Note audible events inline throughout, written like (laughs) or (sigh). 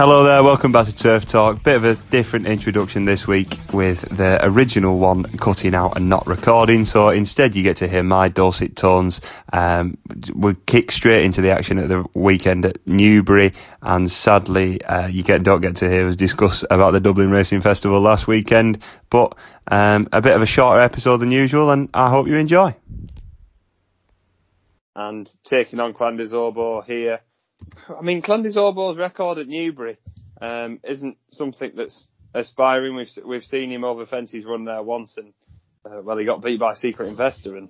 Hello there, welcome back to Turf Talk. Bit of a different introduction this week with the original one cutting out and not recording. So instead, you get to hear my dulcet tones. Um, we kick straight into the action at the weekend at Newbury, and sadly, uh, you get don't get to hear us discuss about the Dublin Racing Festival last weekend. But um, a bit of a shorter episode than usual, and I hope you enjoy. And taking on Clandis here I mean, Clandis record at Newbury um, isn't something that's aspiring. We've we've seen him over fences run there once, and uh, well, he got beat by a Secret Investor, and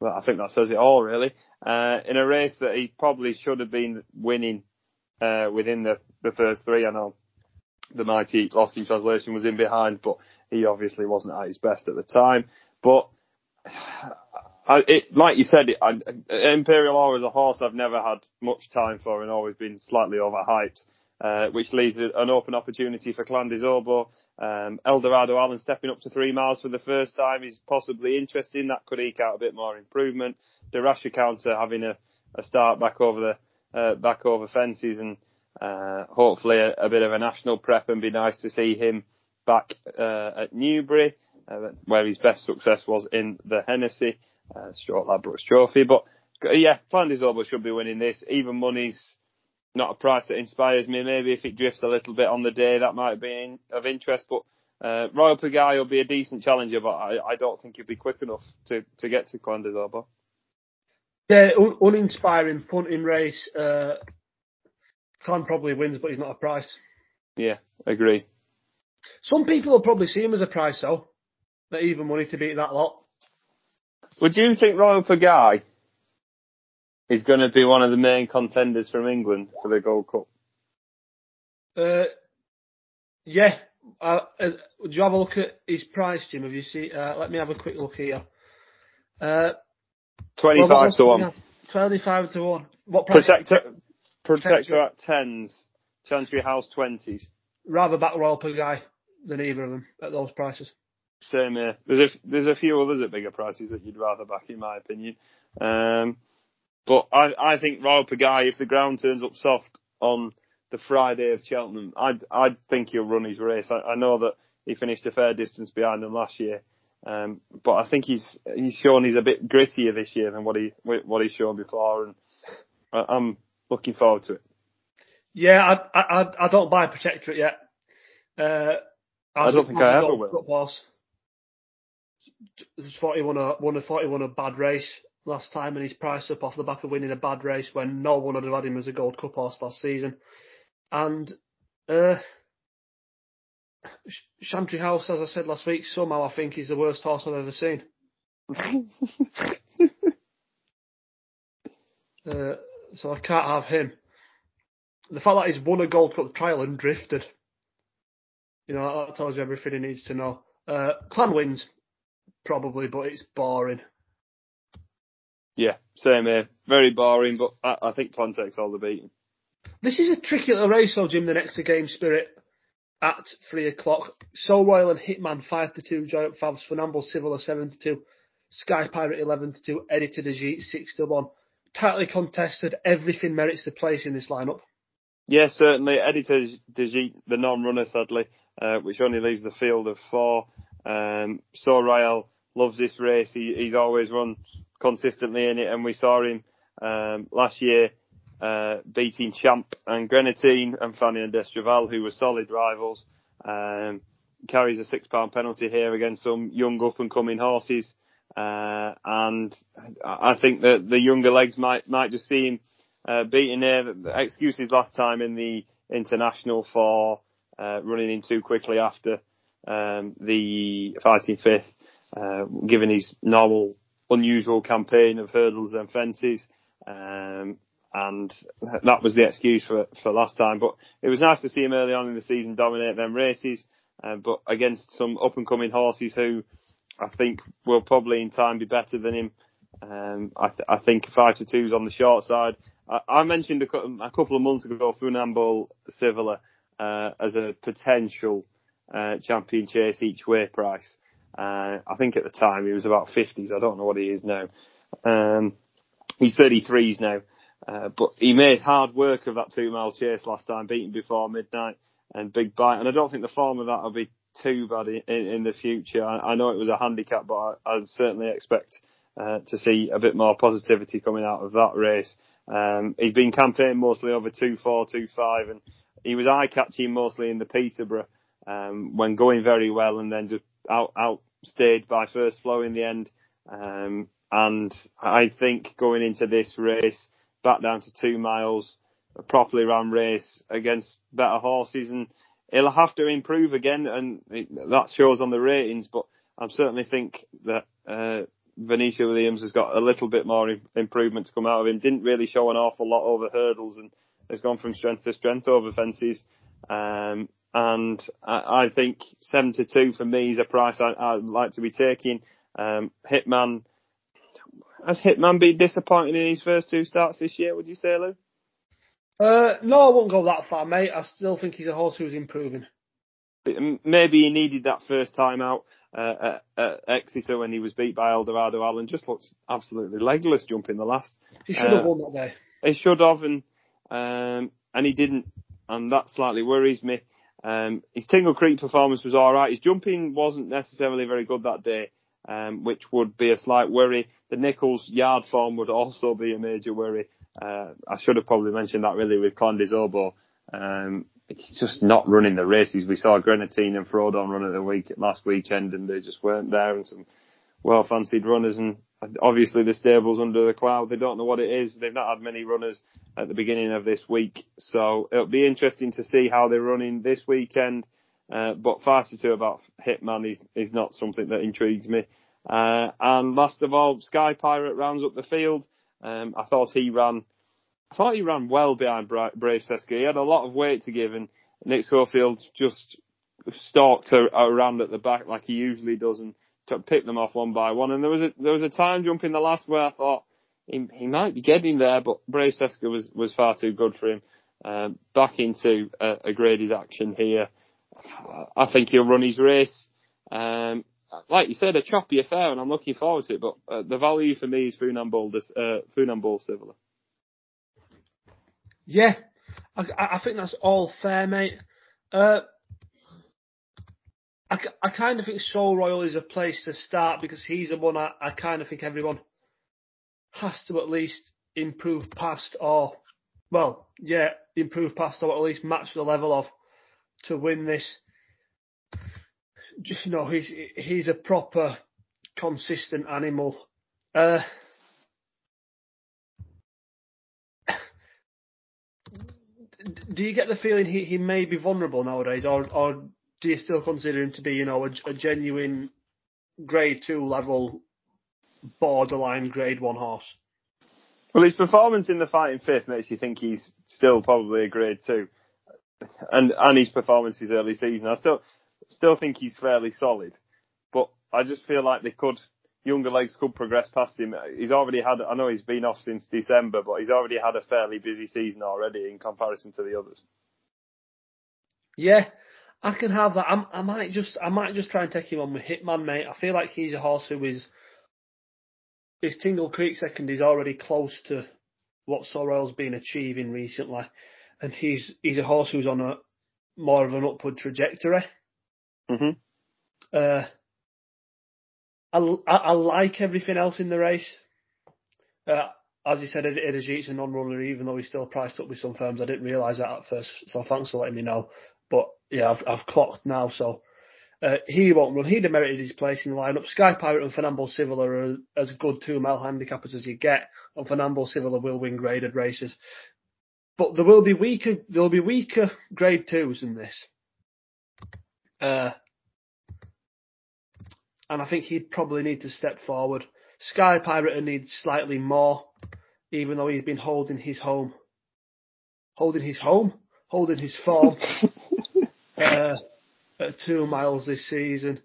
well, I think that says it all really. Uh, in a race that he probably should have been winning uh, within the the first three. I know the mighty Lost in Translation was in behind, but he obviously wasn't at his best at the time. But I, it, like you said, it, I, Imperial Aura is a horse I've never had much time for and always been slightly overhyped, uh, which leaves an open opportunity for Clan des Obeaux. Um, Eldorado Allen stepping up to three miles for the first time is possibly interesting. That could eke out a bit more improvement. De Rasher Counter having a, a start back over the uh, back over fences and uh, hopefully a, a, bit of a national prep and be nice to see him back uh, at Newbury, uh, where his best success was in the Hennessy uh, short Ladbrokes Trophy. But yeah, Clan des Obeaux should be winning this. Even money's not a price that inspires me. Maybe if it drifts a little bit on the day, that might be in, of interest. But uh, Royale Pagaille will be a decent challenger, but I, I don't think he'll be quick enough to, to get to Clan des Obeaux. Yeah, un- uninspiring punting race. Uh, Clan probably wins, but he's not a price. Yeah, agree. Some people will probably see him as a price though. That even money to beat that lot. Would you think Royale Pagaille is going to be one of the main contenders from England for the Gold Cup? Uh, yeah. Uh, uh, do you have a look at his price, Jim? Have you seen? Uh, let me have a quick look here. Uh, Twenty-five well, to one. Twenty-five to one. What price? Protektorat, Protektorat at tens. Chantry House twenties. Rather back Royale Pagaille than either of them at those prices. Same here. There's a there's a few others at bigger prices that you'd rather back, in my opinion. Um, but I I think Royale Pagaille, if the ground turns up soft on the Friday of Cheltenham, I'd I'd think he'll run his race. I, I know that he finished a fair distance behind them last year, um, but I think he's he's shown he's a bit grittier this year than what he what he's shown before, and I, am looking forward to it. Yeah, I I I don't buy a Protektorat yet. Uh, I, don't think I ever will. Forty won a won a forty won a bad race last time, and he's priced up off the back of winning a bad race when no one would have had him as a Gold Cup horse last season. And uh, Chantry House, as I said last week, somehow I think he's the worst horse I've ever seen. (laughs) uh, so I can't have him. The fact that he's won a Gold Cup trial and drifted, you know, that tells you everything he needs to know. Uh, Clan wins probably, but it's boring. Yeah, same here. Very boring, but I, I think Clan takes all the beating. This is a tricky little race, though, Jim. The next to Game Spirit at three o'clock. Sceau Royal and Hitman five to two. Giant Fabs, Funambule Sivola seven to two. Sky Pirate eleven to two. Editeur Du Gite six to one. Tightly contested. Everything merits the place in this lineup. Yeah, certainly. Editor de the non-runner, sadly, uh, which only leaves the field of four. Um, Sceau Royal loves this race. He, he's always run consistently in it, and we saw him um, last year uh, beating Champ and Greaneteen and Fanion D'Estruval, who were solid rivals. Um, carries a six pound penalty here against some young up and coming horses. Uh, and I think that the younger legs might, might just see him, uh, beating there. Excuses last time in the international for, uh, running in too quickly after, um, the fighting fifth uh, given his normal, unusual campaign of hurdles and fences. Um, and that was the excuse for, for last time. But it was nice to see him early on in the season dominate them races, uh, but against some up and coming horses who I think will probably in time be better than him. Um, I, th- I, think five to two is on the short side. I, I mentioned a, a, couple of months ago Funambule Sivola uh, as a potential uh, champion chase each way price. Uh, I think at the time he was about 50s. I don't know what he is now. Um, he's 33s now. Uh, but he made hard work of that two mile chase last time, beating before midnight and big bite. And I don't think the form of that will be too bad in, in the future. I, I, know it was a handicap, but I, I certainly expect uh, to see a bit more positivity coming out of that race. Um, he's been campaigning mostly over two four, two five, and he was eye catching mostly in the Peterborough um, when going very well, and then just out outstayed by first flow in the end. Um, and I think going into this race, back down to two miles, a properly run race against better horses, and he'll have to improve again, and it, that shows on the ratings. But I certainly think that uh, Venetia Williams has got a little bit more improvement to come out of him. Didn't really show an awful lot over hurdles, and has gone from strength to strength over fences. Um, and I, I, think 72 for me is a price I, would like to be taking. Um, Hitman has Hitman been disappointing in his first two starts this year? Would you say, Lou? Uh, no, I won't go that far, mate. I still think he's a horse who's improving. Maybe he needed that first time out uh, at, at, Exeter when he was beat by Eldorado Allen. Just looks absolutely legless jumping the last. He should have uh, won that day. He should have, and um, and he didn't, and that slightly worries me. Um, his Tingle Creek performance was all right. His jumping wasn't necessarily very good that day, um, which would be a slight worry. The Nicholls yard form would also be a major worry. Uh, I should have probably mentioned that really with Clan des Obeaux. Um, he's just not running the races. We saw Greaneteen and Frodon run at the week last weekend, and they just weren't there. And some well fancied runners, and obviously the stables under the cloud. They don't know what it is. They've not had many runners at the beginning of this week, so it'll be interesting to see how they're running this weekend. Uh, but faster to about Hitman is is not something that intrigues me. Uh, and last of all, Sky Pirate rounds up the field. Um, I thought he ran, I thought he ran well behind Bra- Brave Seasca. He had a lot of weight to give, and Nick Schofield just stalked around at the back like he usually does, and picked them off one by one. And there was a there was a time jump in the last where I thought he he might be getting there, but Brave was was far too good for him. Um, back into a, a, graded action here. I think he'll run his race. Um, like you said, a choppy affair, and I'm looking forward to it. But uh, the value for me is Funambule, uh, Funambule Sivola. Yeah, I, I, think that's all fair, mate. Uh, I, I kind of think Sceau Royal is a place to start because he's the one I, I kind of think everyone has to at least improve past or, well, yeah, improve past or at least match the level of to win this. Just, you know, he's, he's a proper consistent animal. Uh, (laughs) do you get the feeling he, he may be vulnerable nowadays, or or do you still consider him to be, you know, a, a genuine grade two level, borderline grade one horse? Well, his performance in the fighting fifth makes you think he's still probably a grade two, and and his performance his early season, I still still think he's fairly solid, but I just feel like they could younger legs could progress past him. He's already had, I know he's been off since December, but he's already had a fairly busy season already in comparison to the others. Yeah, I can have that. I'm, i might just, I might just try and take him on with Hitman, mate. I feel like he's a horse who is, his Tingle Creek second is already close to what Sorrell's been achieving recently, and he's he's a horse who's on a more of an upward trajectory. hmm Uh, I, I, I, like everything else in the race. Uh, as you said, Edajit's a non-runner, even though he's still priced up with some firms. I didn't realise that at first, so thanks for letting me know. But yeah, I've, I've clocked now, so uh, he won't run. He demerited his place in the lineup. Sky Pirate and Funambule Sivola are as good two mile handicappers as you get, and Funambule Sivola will win graded races. But there will be weaker, there will be weaker grade twos in this. Uh, and I think he'd probably need to step forward. Sky Pirate needs slightly more, even though he's been holding his home. Holding his home? Holding his form. (laughs) uh, at two miles this season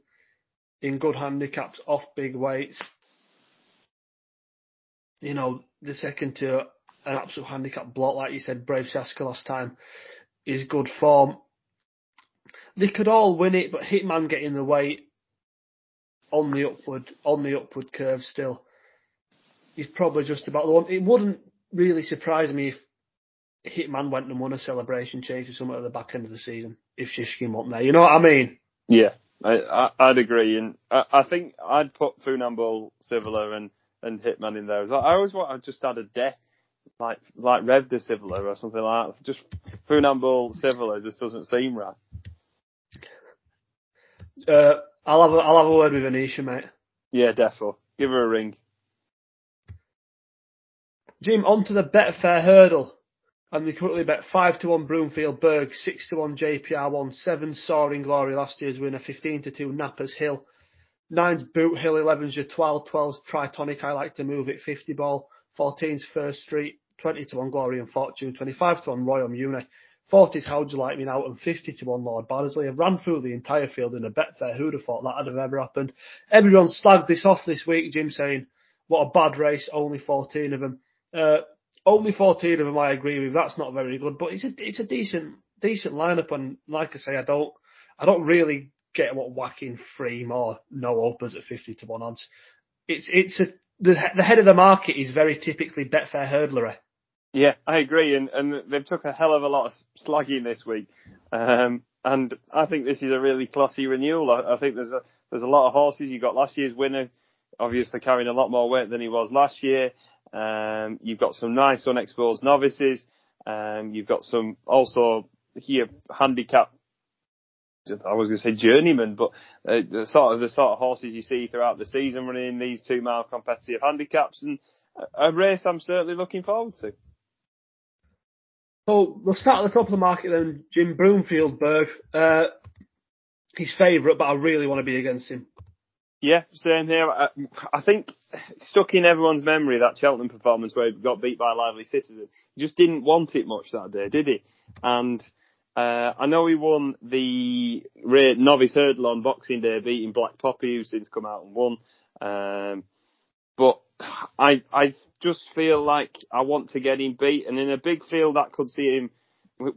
in good handicaps off big weights. You know, the second to an absolute handicap block, like you said, Brave Seasca last time, is good form. They could all win it, but Hitman getting the weight on the upward on the upward curve still. He's probably just about the one. It wouldn't really surprise me if Hitman went and won a celebration chase or something at the back end of the season if Shishkin wasn't there. You know what I mean? Yeah, I, I, would agree, and I, I, think I'd put Funambule, Sivola, and and Hitman in there as well. I always want to just add a death like like Reve de Sivola or something like that. Just Funambule Sivola just doesn't seem right. Uh, I'll have a, I'll have a word with Anisha, mate. Yeah, defo. Give her a ring. Jim, on to the Betfair hurdle. And they currently bet 5 to 1 Broomfield Burg, 6 to 1 JPR1, 7 Soaring Glory, last year's winner, 15 to 2 Nappers Hill, 9's Boothill, 11's your 12, 12's Tritonic, I like to move it, 50 ball, 14's First Street, 20 to 1 Glory and Fortune, 25 to 1 Royal Muni, 40's How Do You Like Me Now, and 50 to 1 Lord Barnsley. I've ran through the entire field in a Betfair. Who'd have thought that had have ever happened? Everyone slagged this off this week, Jim saying, what a bad race, only 14 of them. Uh, only 14 of them I agree with. That's not very good, but it's a it's a decent decent lineup. And like I say, I don't I don't really get what whacking three more no opens at 50 to one odds. It's it's a the the head of the market is very typically Betfair hurdlery. Yeah, I agree, and and they've took a hell of a lot of slugging this week, um, and I think this is a really classy renewal. I, I think there's a there's a lot of horses. You got last year's winner, obviously carrying a lot more weight than he was last year. Um, you've got some nice unexposed novices. Um, you've got some also here handicap. I was going to say journeyman, but uh, the sort of the sort of horses you see throughout the season running these two mile competitive handicaps, and a race I'm certainly looking forward to. So we'll start at the top of the market then. Jim Broomfield Burg, uh, his favourite, but I really want to be against him. Yeah, same here. I, I, think stuck in everyone's memory that Cheltenham performance where he got beat by a lively citizen. He just didn't want it much that day, did he? And uh, I know he won the novice hurdle on Boxing Day, beating Black Poppy, who's since come out and won. Um, but I I just feel like I want to get him beat, and in a big field that could see him.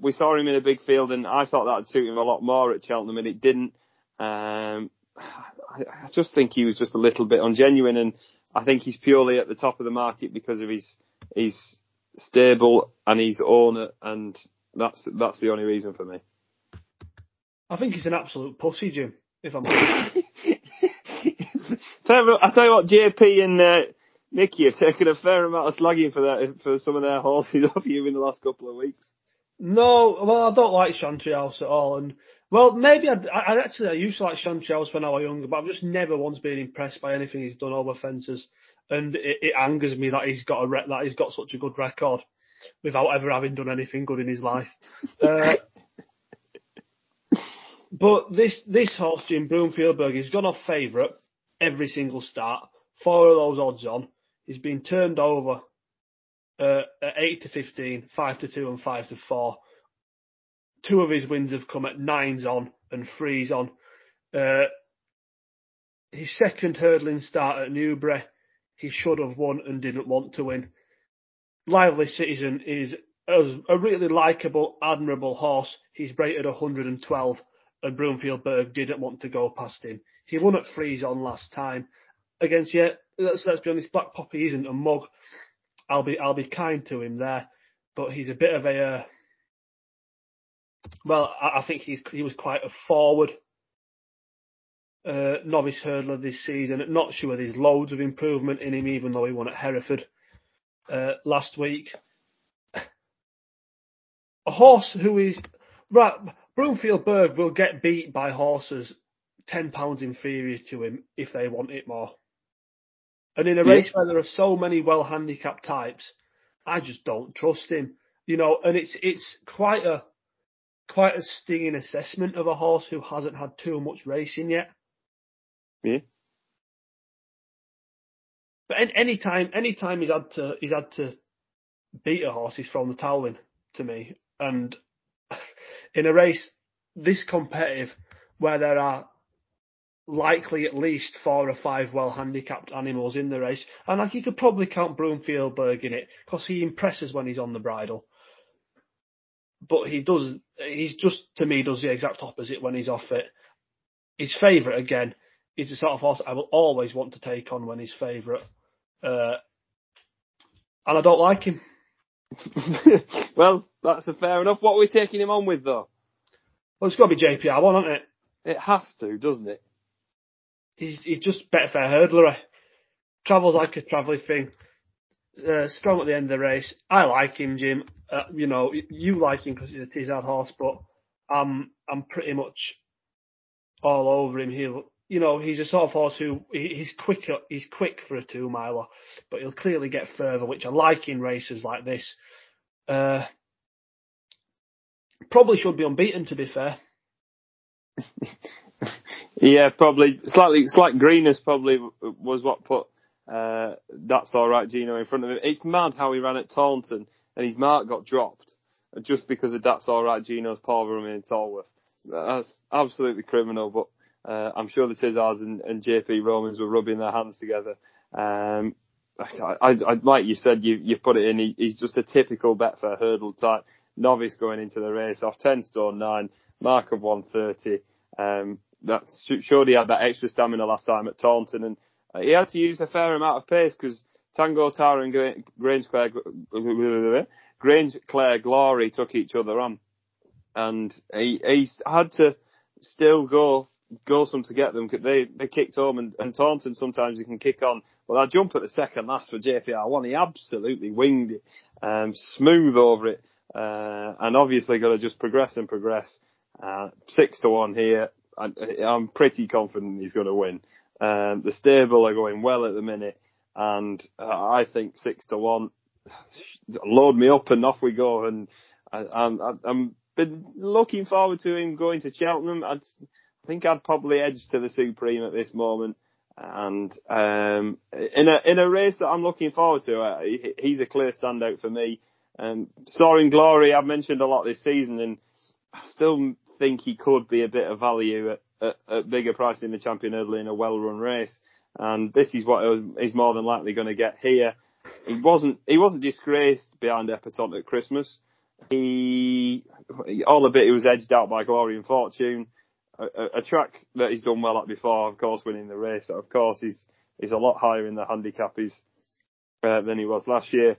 We saw him in a big field, and I thought that would suit him a lot more at Cheltenham, and it didn't. Um, I, just think he was just a little bit ungenuine, and I think he's purely at the top of the market because of his his stable and his owner, and that's that's the only reason for me. I think he's an absolute pussy, Jim. If I'm (laughs) I tell you what, JP and uh, Nicky have taken a fair amount of slagging for that for some of their horses (laughs) off you in the last couple of weeks. No, well, I don't like Chantry House at all, and well, maybe I'd, I actually I used to like House when I was younger, but I've just never once been impressed by anything he's done over fences, and it, it angers me that he's got a re- that he's got such a good record without ever having done anything good in his life. Uh, (laughs) but this this horse in Broomfield Burg, he's gone off favourite every single start. Four of those odds on. He's been turned over uh, at 8 to 15, 5 to 2 and 5 to 4. Two of his wins have come at nines on and threes on. Uh, his second hurdling start at Newbury, he should have won and didn't want to win. Lively Citizen is a, a really likeable, admirable horse. He's rated 112 and Broomfield Burg didn't want to go past him. He won at Freeze on last time against yeah. Let's let's be honest, Black Poppy isn't a mug. I'll be I'll be kind to him there, but he's a bit of a uh, well, I, I, think he's he was quite a forward uh, novice hurdler this season. Not sure there's loads of improvement in him, even though he won at Hereford uh, last week. A horse who is right. Broomfield Burg will get beat by horses ten pounds inferior to him if they want it more. And in a race where there are so many well handicapped types, I just don't trust him. You know, and it's it's quite a quite a stinging assessment of a horse who hasn't had too much racing yet. Yeah. But any time any time he's had to he's had to beat a horse, he's thrown the towel in to me. And (laughs) in a race this competitive, where there are likely at least four or five well handicapped animals in the race. And like you could probably count Broomfield Burg in it because he impresses when he's on the bridle. But he does, he's just, to me, does the exact opposite when he's off it. His favourite, again, is the sort of horse I will always want to take on when he's favourite. Uh, and I don't like him. (laughs) well, that's a fair enough. What are we taking him on with though? Well, it's got to be JPR one, hasn't it? It has to, doesn't it? He's he's just better fair hurdler. Travels like a travelling thing. Uh, strong at the end of the race. I like him, Jim. Uh, you know, you like him because he's a Tizzard horse, but I'm I'm pretty much all over him. He'll, you know, he's a sort of horse who he's quick. He's quick for a two miler, but he'll clearly get further, which I like in races like this. Uh, probably should be unbeaten, to be fair. (laughs) yeah, probably slightly slight greenness probably was what put uh, that's all right Gino in front of him. It's mad how he ran at Taunton and his mark got dropped just because of that's all right Gino's poor running in Tolworth. That's absolutely criminal, but uh, I'm sure the Tizzards and, and, JP Romans were rubbing their hands together. Um, I, I, I, like you said, you, you put it in. He, he's just a typical Betfair hurdle type novice going into the race off 10 stone 9, mark of 130. Um, that's sure he had that extra stamina last time at Taunton and he had to use a fair amount of pace because Tango Tower and Grange Clare, (laughs) Grange Glory took each other on. And he, he had to still go, go some to get them. They, they kicked home and, and Taunton sometimes you can kick on. Well, that jump at the second last for JPR one, he absolutely winged it, um, smooth over it. Uh, and obviously got to just progress and progress. Uh, six to one here. I, I'm pretty confident he's going to win. Um, the stable are going well at the minute, and uh, I think six to one. Load me up and off we go. And I, I'm, I'm been looking forward to him going to Cheltenham. I'd, I think I'd probably edge to the Supreme at this moment. And um, in a in a race that I'm looking forward to, uh, he, he's a clear standout for me. Um, Soaring Glory, I've mentioned a lot this season, and I still think he could be a bit of value at, at bigger price in the champion hurdle in a well-run race. And this is what he's more than likely going to get here. He wasn't he wasn't disgraced behind Epatante at Christmas. He all a bit he was edged out by Glory and Fortune. A, a, a, track that he's done well at before, of course, winning the race. Of course, he's he's a lot higher in the handicap he's, uh, than he was last year.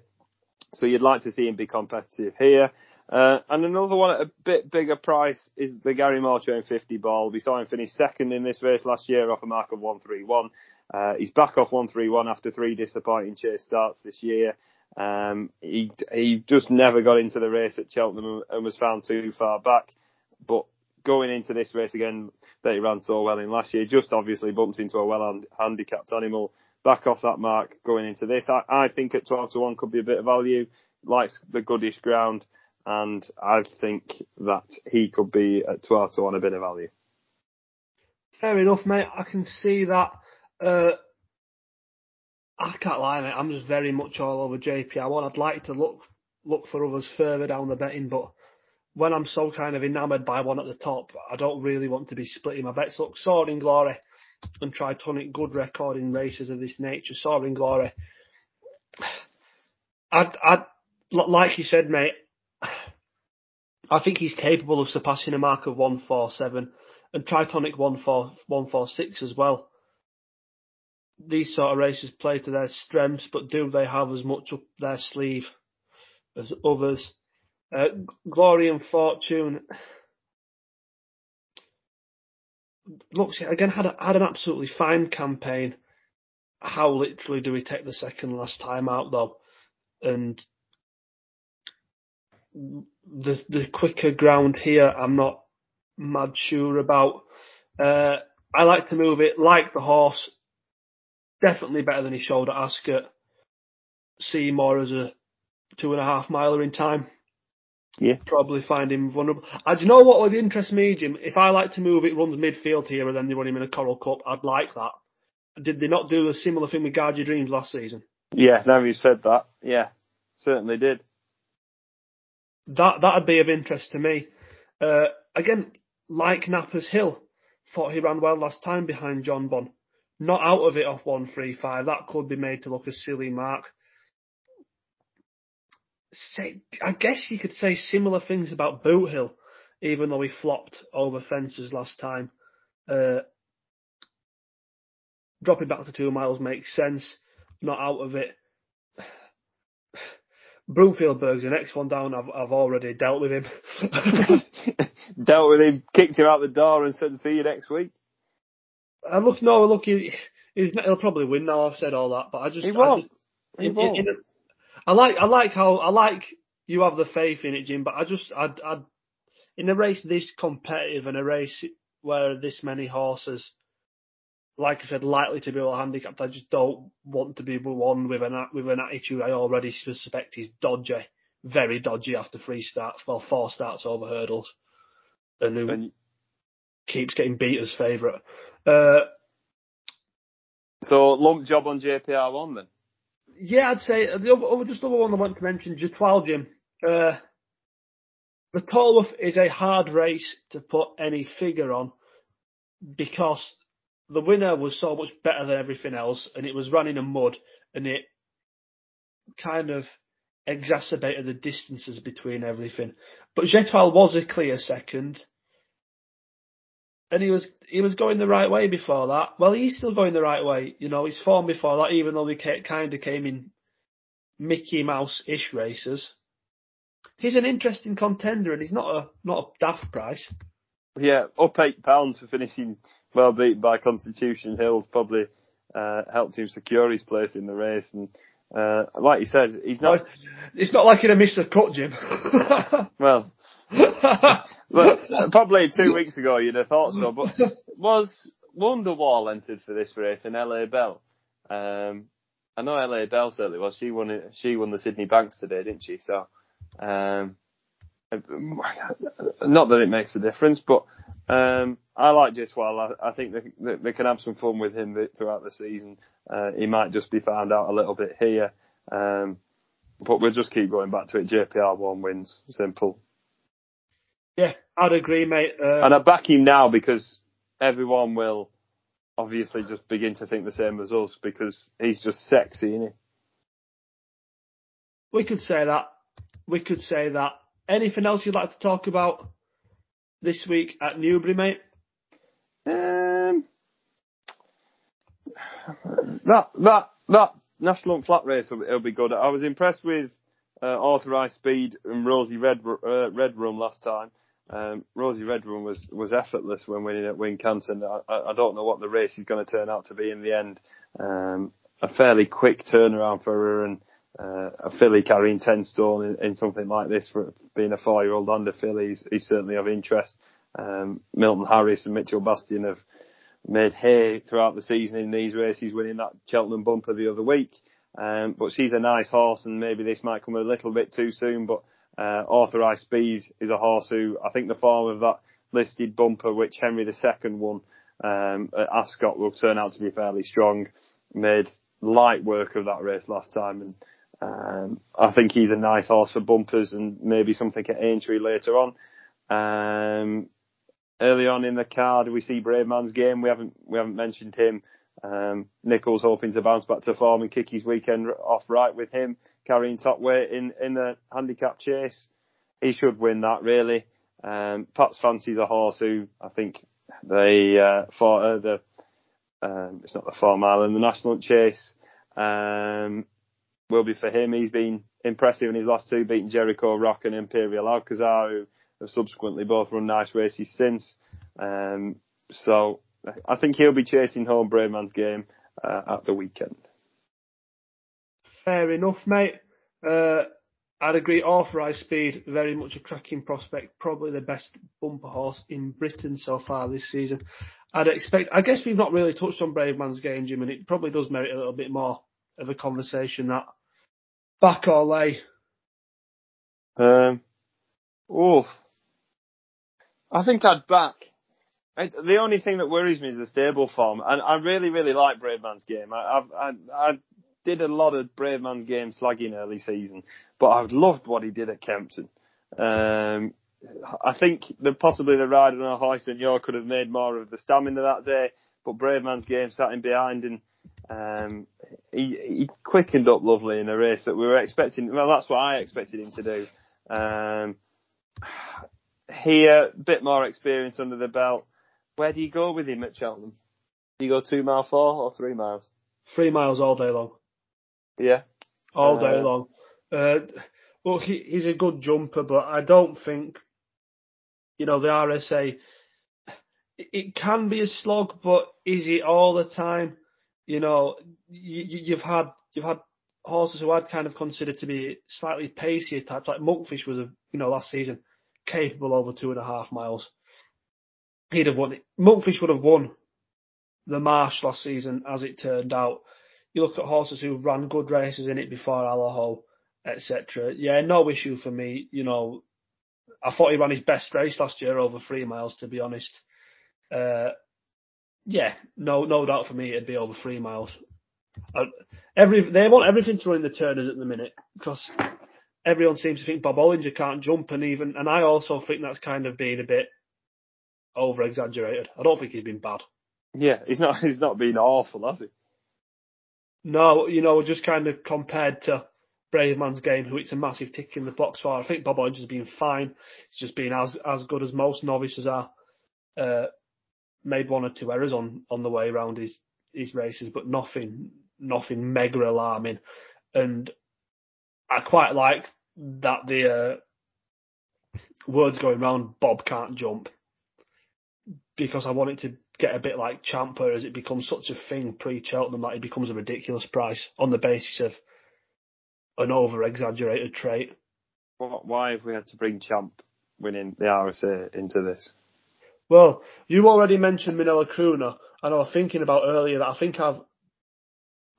So you'd like to see him be competitive here. Uh, and another one at a bit bigger price is the Gary Moore 50 ball. We saw him finish second in this race last year off a mark of 131. Uh, he's back off 131 after three disappointing chase starts this year. Um, he, he just never got into the race at Cheltenham and was found too far back. But going into this race again that he ran so well in last year, just obviously bumped into a well handicapped animal back off that mark going into this. I, I think at 12 to 1 could be a bit of value, likes the goodish ground, and I think that he could be at 12 to 1 a bit of value. Fair enough, mate. I can see that. Uh, I can't lie, mate. I'm just very much all over JP. one. I'd like to look look for others further down the betting, but when I'm so kind of enamoured by one at the top, I don't really want to be splitting my bets. Look, Soaring Glory, and Tritonic good record in races of this nature. Soaring Glory. I'd, I'd, like you said, mate, I think he's capable of surpassing a mark of 147 and Tritonic 146 as well. These sort of races play to their strengths, but do they have as much up their sleeve as others? Uh, Glory and Fortune looks again had a, had an absolutely fine campaign. How literally do we take the second last time out though? And the the quicker ground here, I'm not mad sure about. Uh, I like to move it like the horse. Definitely better than showed at Ascot. See more as a two and a half miler in time. Yeah. Probably find him vulnerable. I do you know what would interest me, Jim? If I like to move it, runs midfield here, and then they run him in a Coral Cup, I'd like that. Did they not do a similar thing with Guard Your Dreams last season? Yeah, now you said that. Yeah, certainly did. That that'd be of interest to me. Uh, again, like Napper's Hill, thought he ran well last time behind Jonbon. Not out of it off one three five. That could be made to look a silly mark say, I guess you could say similar things about Boothill, even though he flopped over fences last time. Uh, dropping back to two miles makes sense. Not out of it. Broomfield Burg's the next one down. I've I've already dealt with him. (laughs) Dealt with him, kicked him out the door, and said, "See you next week." I look, no, look, he, he's, he'll probably win now. I've said all that, but I just, He won't. just- He in- won't. in a- I like, I like how, I like you have the faith in it, Jim. But I just, I, I, in a race this competitive and a race where this many horses, like I said, likely to be well handicapped, I just don't want to be one with an with an attitude I already suspect is dodgy, very dodgy after three starts, well, four starts over hurdles, and who And keeps getting beat as favourite. Uh, so lump job on JPR one then. Yeah, I'd say uh, the other, just other one I want to mention, Jatwal Jim. Uh, the Tolworth is a hard race to put any figure on because the winner was so much better than everything else, and it was running in mud, and it kind of exacerbated the distances between everything. But Jetwal was a clear second, and he was he was going the right way before that. Well, he's still going the right way. You know, his form before that, even though he kind of came in Mickey Mouse-ish races. He's an interesting contender, and he's not a not a daft price. Yeah, up eight pounds for finishing well beaten by Constitution Hill probably uh, helped him secure his place in the race. And uh, like you said, he's not It's not like he'd have missed a cut, Jim. (laughs) well. (laughs) But uh, probably two weeks ago you'd have thought so. But (laughs) was Wonderwall entered for this race in LA Bell? Um, I know LA Bell certainly was. She won it. She won the Sidney Banks today, didn't she? So, um, not that it makes a difference, but um, I like Jitwell. I, I think they, they, they can have some fun with him throughout the season. Uh, he might just be found out a little bit here, um, but we'll just keep going back to it. JPR one wins, simple. Yeah, I'd agree, mate. Uh, And I back him now because everyone will obviously just begin to think the same as us because he's just sexy, isn't we could say that. We could say that. Anything else you'd like to talk about this week at Newbury, mate? he? Um, that that that national flat race will, will be good. I was impressed with uh, authorised speed and Rosie Red uh, Red Room last time. Um, Rosie Red Room was was effortless when winning at Wincanton. I, I, don't know what the race is going to turn out to be in the end. Um, a fairly quick turnaround for her and uh, a filly carrying 10 stone in, in something like this for being a four year old under filly is, is certainly of interest. Um, Milton Harris and Mitchell Bastyan have made hay throughout the season in these races, winning that Cheltenham bumper the other week. Um, but she's a nice horse and maybe this might come a little bit too soon, but uh, Authorised Speed is a horse who I think the form of that listed bumper which Henry II won um, at Ascot will turn out to be fairly strong. Made light work of that race last time and um, I think he's a nice horse for bumpers and maybe something at Aintree later on. Um, early on in the card, we see Bravemansgame. We haven't we haven't mentioned him. Um, Nicholls hoping to bounce back to form and kick his weekend off right with him, carrying top weight in in the handicap chase. He should win that really. Um, Pat's fancies a horse who I think they uh, for uh, the um, it's not the four mile in the national chase. Um, will be for him. He's been impressive in his last two, beating Jericho Rock and Imperial Alcazar, who have subsequently both run nice races since. Um, so I think he'll be chasing home Bravemansgame uh, at the weekend. Fair enough, mate. Uh, I'd agree. Authorised Speed, very much a tracking prospect. Probably the best bumper horse in Britain so far this season. I'd expect. I guess we've not really touched on Bravemansgame, Jim, and it probably does merit a little bit more of a conversation. That back or lay. Um, oh, I think I'd back. The only thing that worries me is the stable form, and I really, really like Bravemansgame. I, I, I did a lot of Bravemansgame slagging early season, but I loved what he did at Kempton. Um, I think that possibly the rider on Ahoy Senor could have made more of the stamina that day, but Bravemansgame sat behind and um, he, he quickened up lovely in a race that we were expecting. Well, that's what I expected him to do. Um, (sighs) here, a bit more experience under the belt. Where do you go with him at Cheltenham? Do you go two mile four or three miles? Three miles all day long. Yeah. All day Uh, long. Uh, Well, he, he's a good jumper, but I don't think, you know, the RSA. It can be a slog, but is it all the time? You know, you, you've had you've had horses who I'd kind of considered to be slightly pacier types, like Monkfish was, a, you know, last season capable over two and a half miles. He'd have won it. Monkfish would have won the Marsh last season, as it turned out. You look at horses who ran good races in it before Allaho, etc. Yeah, no issue for me. You know, I thought he ran his best race last year over three miles, to be honest. Uh, yeah, no, no doubt for me it'd be over three miles. Uh, every they want everything to run in the turners at the minute because everyone seems to think Bob Olinger can't jump, and even and I also think that's kind of being a bit over exaggerated. I don't think he's been bad. Yeah, he's not. (laughs) He's not been awful, has he? No, you know, just kind of compared to Bravemansgame, who it's a massive tick in the box for. I think Bob Olinger's been fine. He's just been as as good as most novices are. Uh, made one or two errors on on the way around his his races, but nothing nothing mega alarming. And I quite like that the uh, words going around Bob can't jump because I want it to get a bit like Champa as it becomes such a thing pre Cheltenham that it becomes a ridiculous price on the basis of an over exaggerated trait. Why have we had to bring Champ winning the RSA uh, into this? Well, you already mentioned Minella Crooner, and I was thinking about earlier that I think I've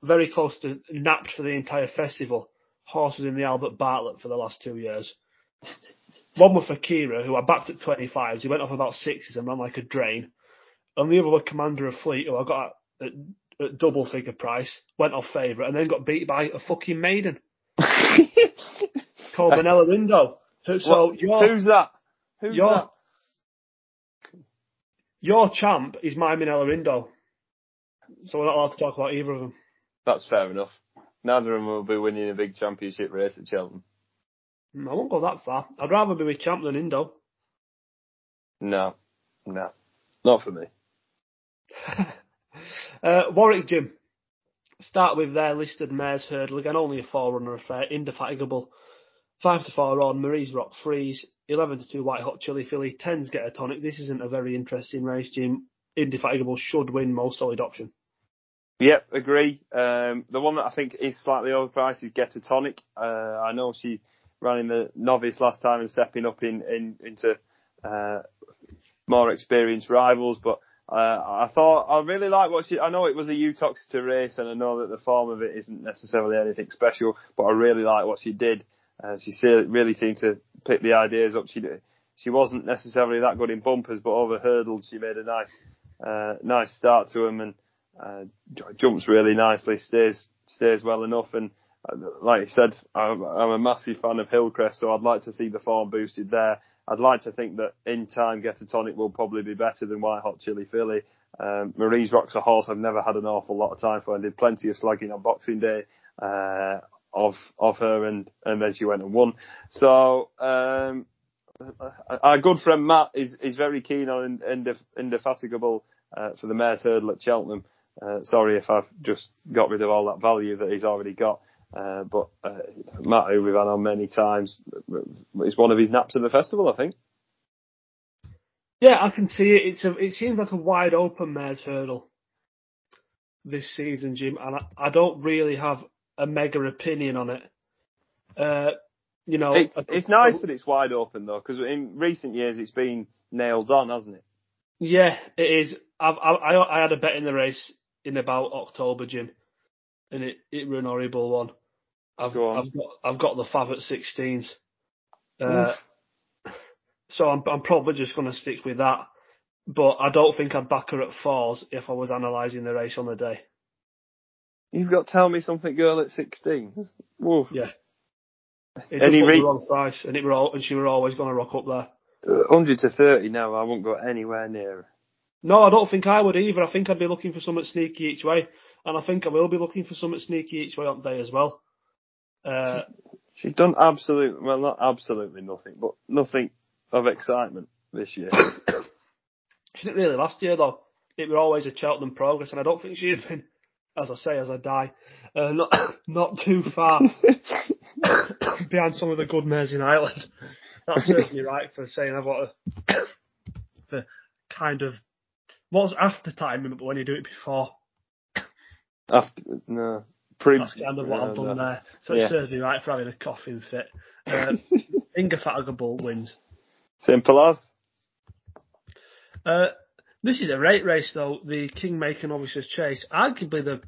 very close to napped for the entire festival horses in the Albert Bartlett for the last two years. One was for Kira, who I backed at 25s. He went off about sixes and ran like a drain. And the other was Commander of Fleet, who I got at, at double figure price, went off favourite, and then got beat by a fucking maiden (laughs) called Minella Rindo. So what? who's that? Who's your, that? Your champ is my Minella Rindo. So we're not allowed to talk about either of them. That's fair enough. Neither of them will be winning a big championship race at Cheltenham. I won't go that far. I'd rather be with Champ than Indo. No, no, not for me. (laughs) uh, Warwick Jim. Start with their listed mares hurdle again, only a four runner affair, indefatigable. Five to four on Marie's Rock Freeze, eleven to two White Hot Chili Philly, tens get a tonic. This isn't a very interesting race, Jim. Indefatigable should win most solid option. Yep, agree. Um, the one that I think is slightly overpriced is Get a Tonic. Uh, I know she ran in the novice last time and stepping up in, in into uh, more experienced rivals, but uh, I thought I really like what she. I know it was a Uttoxeter race, and I know that the form of it isn't necessarily anything special, but I really like what she did. Uh, she really seemed to pick the ideas up. She she wasn't necessarily that good in bumpers, but over hurdles she made a nice uh, nice start to them and uh, jumps really nicely, stays stays well enough, and like I said, I'm, I'm a massive fan of Hillcrest, so I'd like to see the form boosted there. I'd like to think that in time Get a Tonic will probably be better than White Hot Chili Philly. Um, Marie's Rock's a horse I've never had an awful lot of time for. I did plenty of slagging on Boxing Day uh, of of her, and and then she went and won. So um, our good friend Matt is is very keen on indefatigable uh, for the Mares Hurdle at Cheltenham. Uh, sorry if I've just got rid of all that value that he's already got. Uh, but uh, Matt, who we've had on many times, is one of his naps at the festival, I think. Yeah, I can see it. It's a, it seems like a wide open mares hurdle this season, Jim, and I, I don't really have a mega opinion on it. Uh, you know, it's, it's nice that it's wide open though, because in recent years it's been nailed on, hasn't it? Yeah, it is. I've, I, I had a bet in the race in about October, Jim, and it it were an horrible one. I've Go I've got I've got the Fav at 16s. Uh, so I'm I'm probably just going to stick with that. But I don't think I'd back her at fours if I was analysing the race on the day. You've got to tell me something, girl at 16. Whoa. Yeah. It Any re- wrong price, and it were all, and she were always going to rock up there. 100 to 30 now, I won't go anywhere near. No, I don't think I would either. I think I'd be looking for something sneaky each way, and I think I will be looking for something sneaky each way on day as well. Uh, She's done absolutely well, not absolutely nothing, but nothing of excitement this year. (coughs) she didn't really last year though. It was always a Cheltenham progress, and I don't think she'd been, as I say, as I die, uh, not (coughs) not too far (coughs) behind some of the good mares in Ireland. That's certainly right for saying I've got a for kind of what's after timing, but when you do it before. After no. Pre- That's kind of what no, I've done no. there. So Yeah. it serves me right for having a coughing fit. Uh, (laughs) Indefatigable wins. Simple as. Uh, this is a rate race though. The Kingmaker Novices Chase, arguably the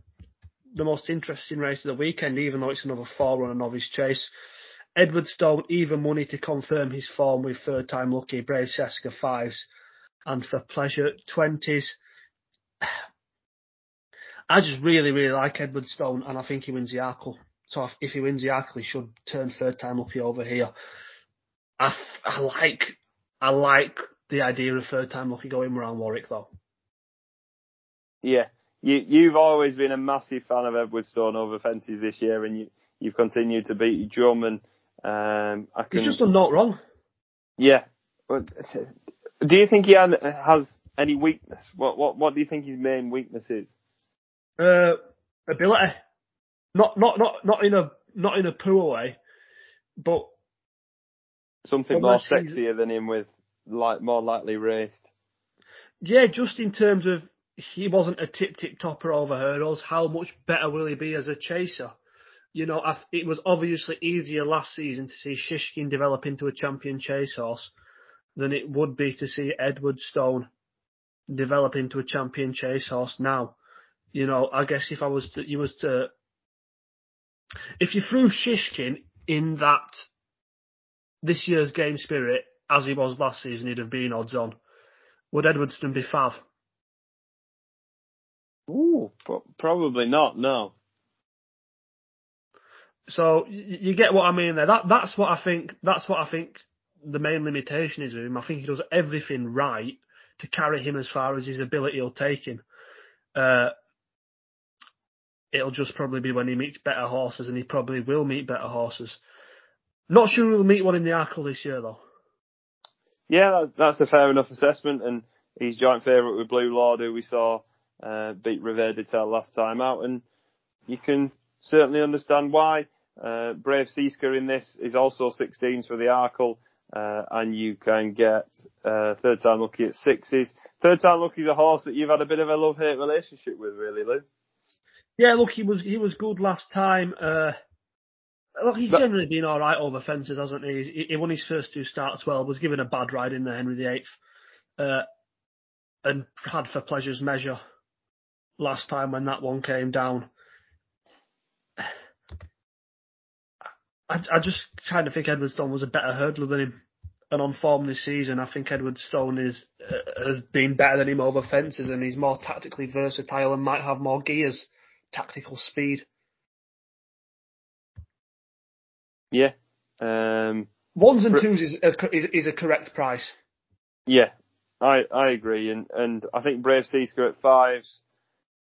the most interesting race of the weekend, even though it's another four-runner novice chase. Edwardstone even money to confirm his form with third time lucky Brave Seasca fives, and for pleasure twenties. I just really, really like Edwardstone, and I think he wins the Arkle. So if, if he wins the Arkle, he should turn third time lucky over here. I, I like, I like the idea of third time lucky going around Warwick though. Yeah. You, you've always been a massive fan of Edwardstone over fences this year, and you, you've continued to beat your drum. And um, I can, He's just done naught wrong. yeah. But do you think he has any weakness? What, what, what do you think his main weakness is? Uh, ability, not not not not in a not in a poor way, but Something more sexier than him with like more lightly raced. yeah, just in terms of he wasn't a tip tip topper over hurdles. How much better will he be as a chaser? You know, I, it was obviously easier last season to see Shishkin develop into a champion chase horse than it would be to see Edwardstone develop into a champion chase horse now. You know, I guess if I was to, you was to, if you threw Shishkin in that this year's game spirit as he was last season, he'd have been odds on. Would Edwardstone be fav? Ooh, pro- probably not. No. So you get what I mean there. That that's what I think. That's what I think the main limitation is with him. I think he does everything right to carry him as far as his ability will take him. Uh, it'll just probably be when he meets better horses, and he probably will meet better horses. Not sure he'll meet one in the Arkle this year though. Yeah, that's a fair enough assessment, and he's joint favourite with Blue Lord, who we saw uh, beat Riviere D'Etel last time out, and you can certainly understand why. Uh, Brave Seasca in this is also 16s for the Arkle, uh, and you can get uh, third time lucky at sixes. Third time lucky is a horse that you've had a bit of a love hate relationship with, really, Lou. Yeah, look, he was he was good last time. Uh, look, he's But- generally been all right over fences, hasn't he? He, he won his first two starts well. Was given a bad ride in the Henry VIII, uh, and had for pleasure's measure last time when that one came down. I, I just kind of think Edwardstone was a better hurdler than him, and on form this season, I think Edwardstone is uh, has been better than him over fences, and he's more tactically versatile and might have more gears, tactical speed. Yeah. Um, Ones and twos is a, is, is a correct price. Yeah, I I agree, and and I think Brave Seasca at fives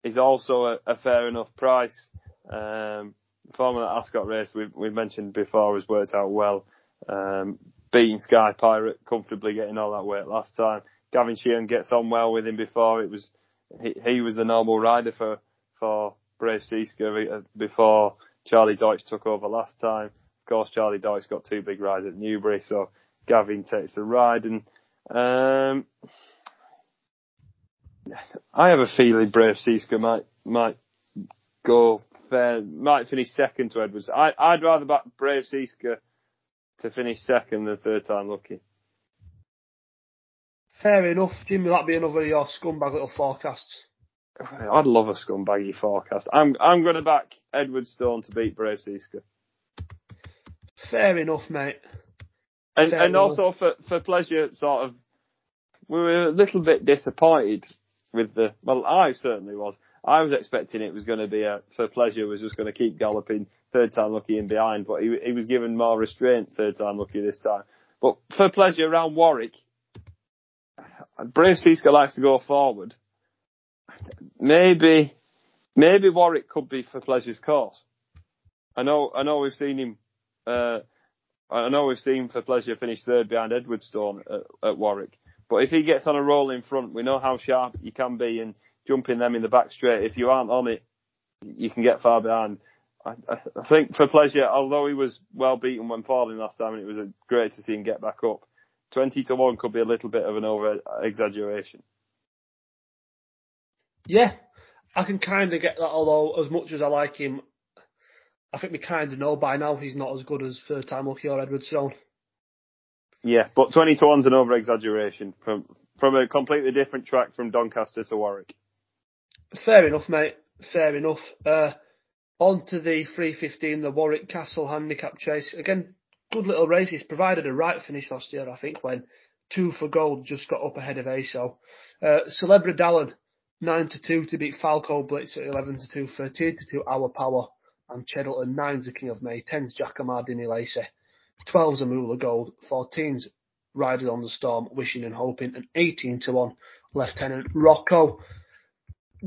is also a, a fair enough price. Um, the form of that Ascot race we we mentioned before has worked out well. Um, beating Sky Pirate comfortably, getting all that weight last time. Gavin Sheehan gets on well with him before. It was he, he was the normal rider for for Seasca uh, before Charlie Deutsch took over last time. Of course, Charlie Deutsch got two big rides at Newbury, so Gavin takes the ride and. Um, I have a feeling Brave might might go fair, might finish second to Edwards. I I'd rather back Brave to finish second than third time lucky. Fair enough, Jimmy. That'd be another of your scumbag little forecasts. I'd love a scumbaggy forecast. I'm I'm going to back Edwardstone to beat Brave Seasca, Fair enough, mate. and Fair and enough. also for for pleasure, sort of, we were a little bit disappointed with the. Well, I certainly was. I was expecting it was going to be a for pleasure was just going to keep galloping third time lucky in behind, but he he was given more restraint third time lucky this time. But for pleasure around Warwick, Brave Seasca likes to go forward. Maybe, maybe Warwick could be for pleasure's course. I know, I know we've seen him. Uh, I know we've seen for pleasure finish third behind Edwardstone at, at Warwick. But if he gets on a roll in front, we know how sharp you can be and jumping them in the back straight. If you aren't on it, you can get far behind. I, I think for pleasure, although he was well beaten when falling last time, and it was great to see him get back up. Twenty to one could be a little bit of an over exaggeration. Yeah, I can kind of get that. Although as much as I like him, I think we kind of know by now he's not as good as third time lucky or Edwardstone. Yeah, but twenty to one's an over exaggeration from from a completely different track from Doncaster to Warwick. Fair enough, mate. Fair enough. Uh, on to the 315, the Warwick Castle handicap chase. Again, good little race. He's provided a right finish last year, I think, when two for gold just got up ahead of ASO. Uh, Celebre D'Allen, 9 to 2 to beat Falco Blitz at 11 to 2, 13 to 2 Our Power, and Cheddleton, 9's the King of May, 10's Jacamar Dinny Lacey, 12's Amoola Gold, 14's Riders on the Storm, Wishing and Hoping, and 18 to 1 Lieutenant Rocco.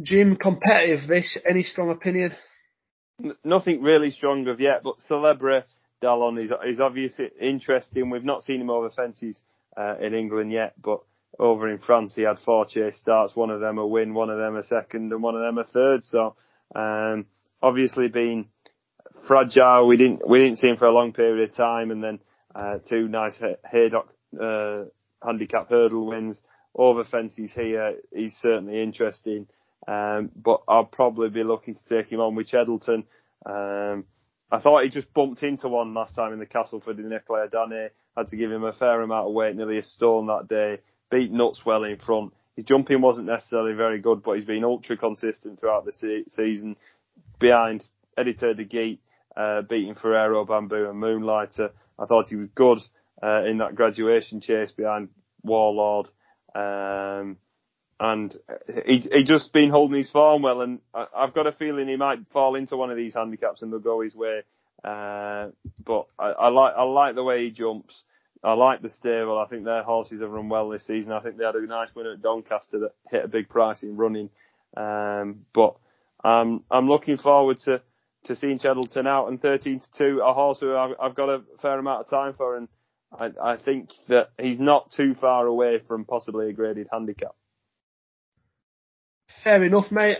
Jim, competitive this, any strong opinion? nothing really strong of yet, but Celebre D'Allen is is obviously interesting. We've not seen him over fences uh, in England yet, but over in France he had four chase starts, one of them a win, one of them a second, and one of them a third. So um, obviously being fragile, we didn't we didn't see him for a long period of time, and then uh, two nice Haydock uh, handicap hurdle wins over fences here. He's certainly interesting. Um, but I'll probably be looking to take him on with Cheddleton. Um, I thought he just bumped into one last time in the Castleford in Eclair Danny. Had to give him a fair amount of weight, nearly a stone that day. Beat Nuts well in front. His jumping wasn't necessarily very good, but he's been ultra consistent throughout the se- season. Behind Editeur Du Gite, uh, beating Ferrero, Bamboo and Moonlighter. I thought he was good, uh, in that graduation chase behind Warlord. Um, and he he just been holding his form well, and I, have got a feeling he might fall into one of these handicaps and they'll go his way. Uh, but I, I like I like the way he jumps. I like the stable. I think their horses have run well this season. I think they had a nice winner at Doncaster that hit a big price in running. Um, but um, I'm looking forward to, to seeing Cheddleton out and 13 to 2, a horse who I've, I've got a fair amount of time for and I, I think that he's not too far away from possibly a graded handicap. Fair enough, mate.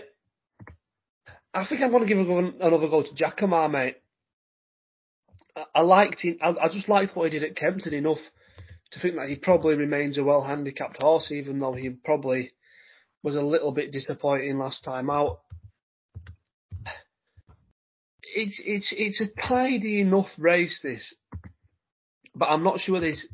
I think I'm going to give another go to Jacamar, mate. I, liked him. I, just liked what he did at Kempton enough to think that he probably remains a well handicapped horse, even though he probably was a little bit disappointing last time out. It's it's it's a tidy enough race this, but I'm not sure there's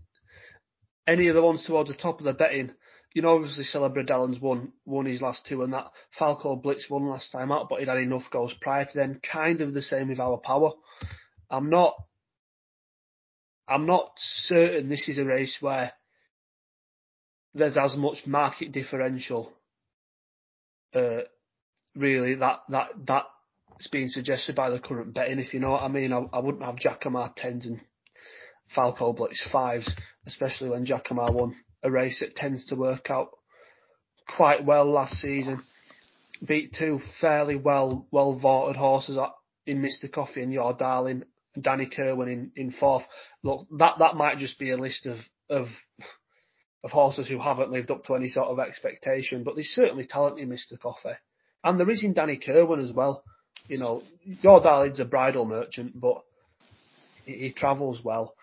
any of the ones towards the top of the betting you know, obviously Celebre D'Allen's won won his last two, and that Falco Blitz won last time out, but he'd had enough goals prior to then. Kind of the same with our power. I'm not. I'm not certain this is a race where there's as much market differential. Uh, really, that that that's being suggested by the current betting. If you know what I mean, I, I wouldn't have Jacamar tens and Falco Blitz fives, especially when Jacamar won a race that tends to work out quite well last season. Beat two fairly well well vaulted horses in Mr. Coffee and Your Darling, Danny Kirwan in, in fourth. Look, that that might just be a list of of of horses who haven't lived up to any sort of expectation, but there's certainly talent in Mr. Coffee. And there is in Danny Kirwan as well. You know, Your Darling's a bridal merchant, but he, he travels well.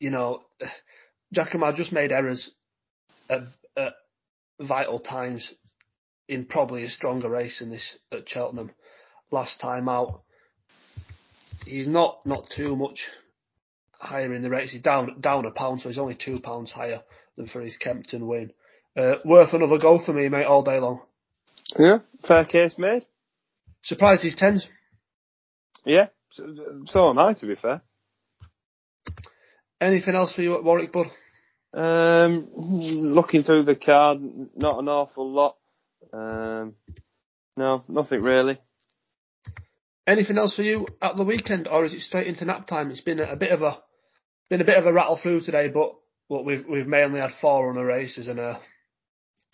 You know, Jacamar just made errors at, at, vital times in probably a stronger race than this at Cheltenham last time out. He's not not too much higher in the race. He's down down a pound, so he's only two pounds higher than for his Kempton win. Uh, worth another go for me, mate, all day long. Yeah, fair case made. Surprised he's tens. Yeah, so, so am I, to be fair. Anything else for you at Warwick, bud? Um, looking through the card, not an awful lot. Um, no, nothing really. Anything else for you at the weekend, or is it straight into nap time? It's been a, a bit of a been a bit of a rattle through today, but well, we've we've mainly had four runner races and a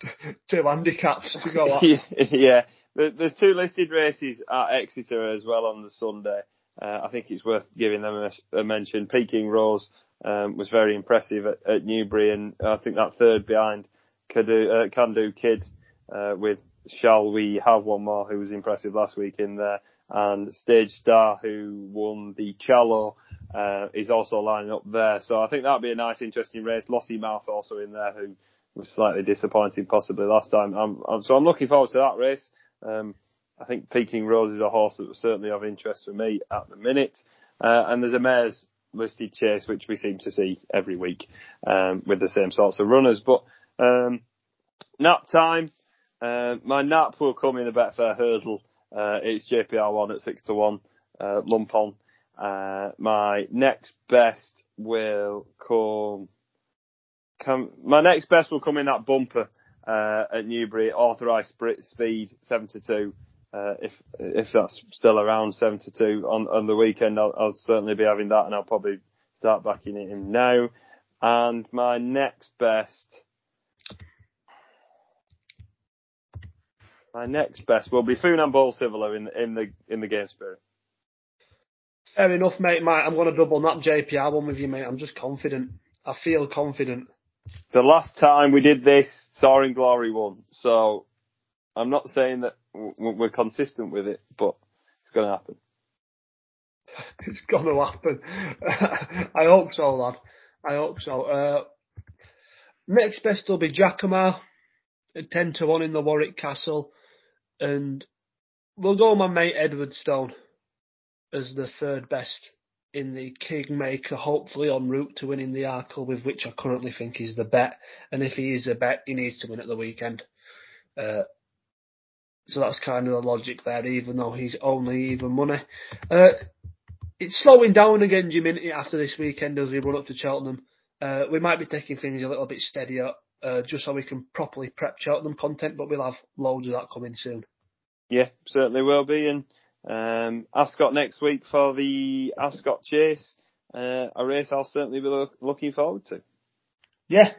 (laughs) two handicaps to go on. (laughs) yeah, there's two listed races at Exeter as well on the Sunday. Uh, I think it's worth giving them a, a mention. Peking Rose um, was very impressive at, at, Newbury, and I think that third behind Do, uh, Can Do Kid uh, with shall we have one more who was impressive last week in there? And Stage Star, who won the Challow, uh, is also lining up there. So I think that'll be a nice, interesting race. Lossiemouth also in there, who was slightly disappointing possibly last time. I'm, I'm, so I'm looking forward to that race. Um, I think Peking Rose is a horse that was certainly of interest for me at the minute. Uh, and there's a mare's listed chase, which we seem to see every week, um, with the same sorts of runners. But, um, nap time, uh, my nap will come in the Betfair hurdle. Uh, it's JPR1 at 6 to 1, uh, lump on. Uh, my next best will come, come, my next best will come in that bumper, uh, at Newbury, authorised speed, 7 to 2. Uh, if if that's still around 72 on, on the weekend, I'll, I'll certainly be having that and I'll probably start backing it in now. And my next best, My next best will be Funambule Sivola in in the in the game spirit. Fair enough, mate. Mate, I'm going to double that JPR one with you, mate. I'm just confident. I feel confident. The last time we did this, Soaring Glory won. So I'm not saying that we're consistent with it, but it's going to happen. (laughs) it's going to happen. (laughs) I hope so, lad. I hope so. Uh, next best will be Jacamar at 10 to 1 in the Warwick Castle and we'll go my mate Edwardstone as the third best in the Kingmaker, hopefully en route to winning the Arkle, with which I currently think is the bet. And if he is a bet, he needs to win at the weekend. Uh, so that's kind of the logic there, even though he's only even money. Uh, it's slowing down again, Jimmy, after this weekend as we run up to Cheltenham. Uh, we might be taking things a little bit steadier uh, just so we can properly prep Cheltenham content, but we'll have loads of that coming soon. Yeah, certainly will be. And um, Ascot next week for the Ascot Chase, uh, a race I'll certainly be lo- looking forward to. Yeah,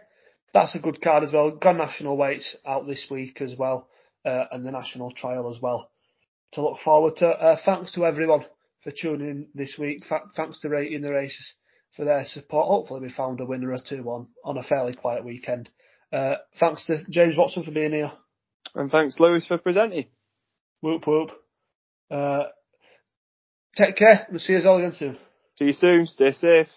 that's a good card as well. Grand National weights out this week as well, and the National Trial as well to look forward to. Uh, thanks to everyone for tuning in this week. thanks to Rating the Races for their support. Hopefully we found a winner or two on, on a fairly quiet weekend. Uh, thanks to James Watson for being here. And thanks Lewis for presenting. Whoop whoop. Uh, take care. We'll see you all again soon. See you soon. Stay safe.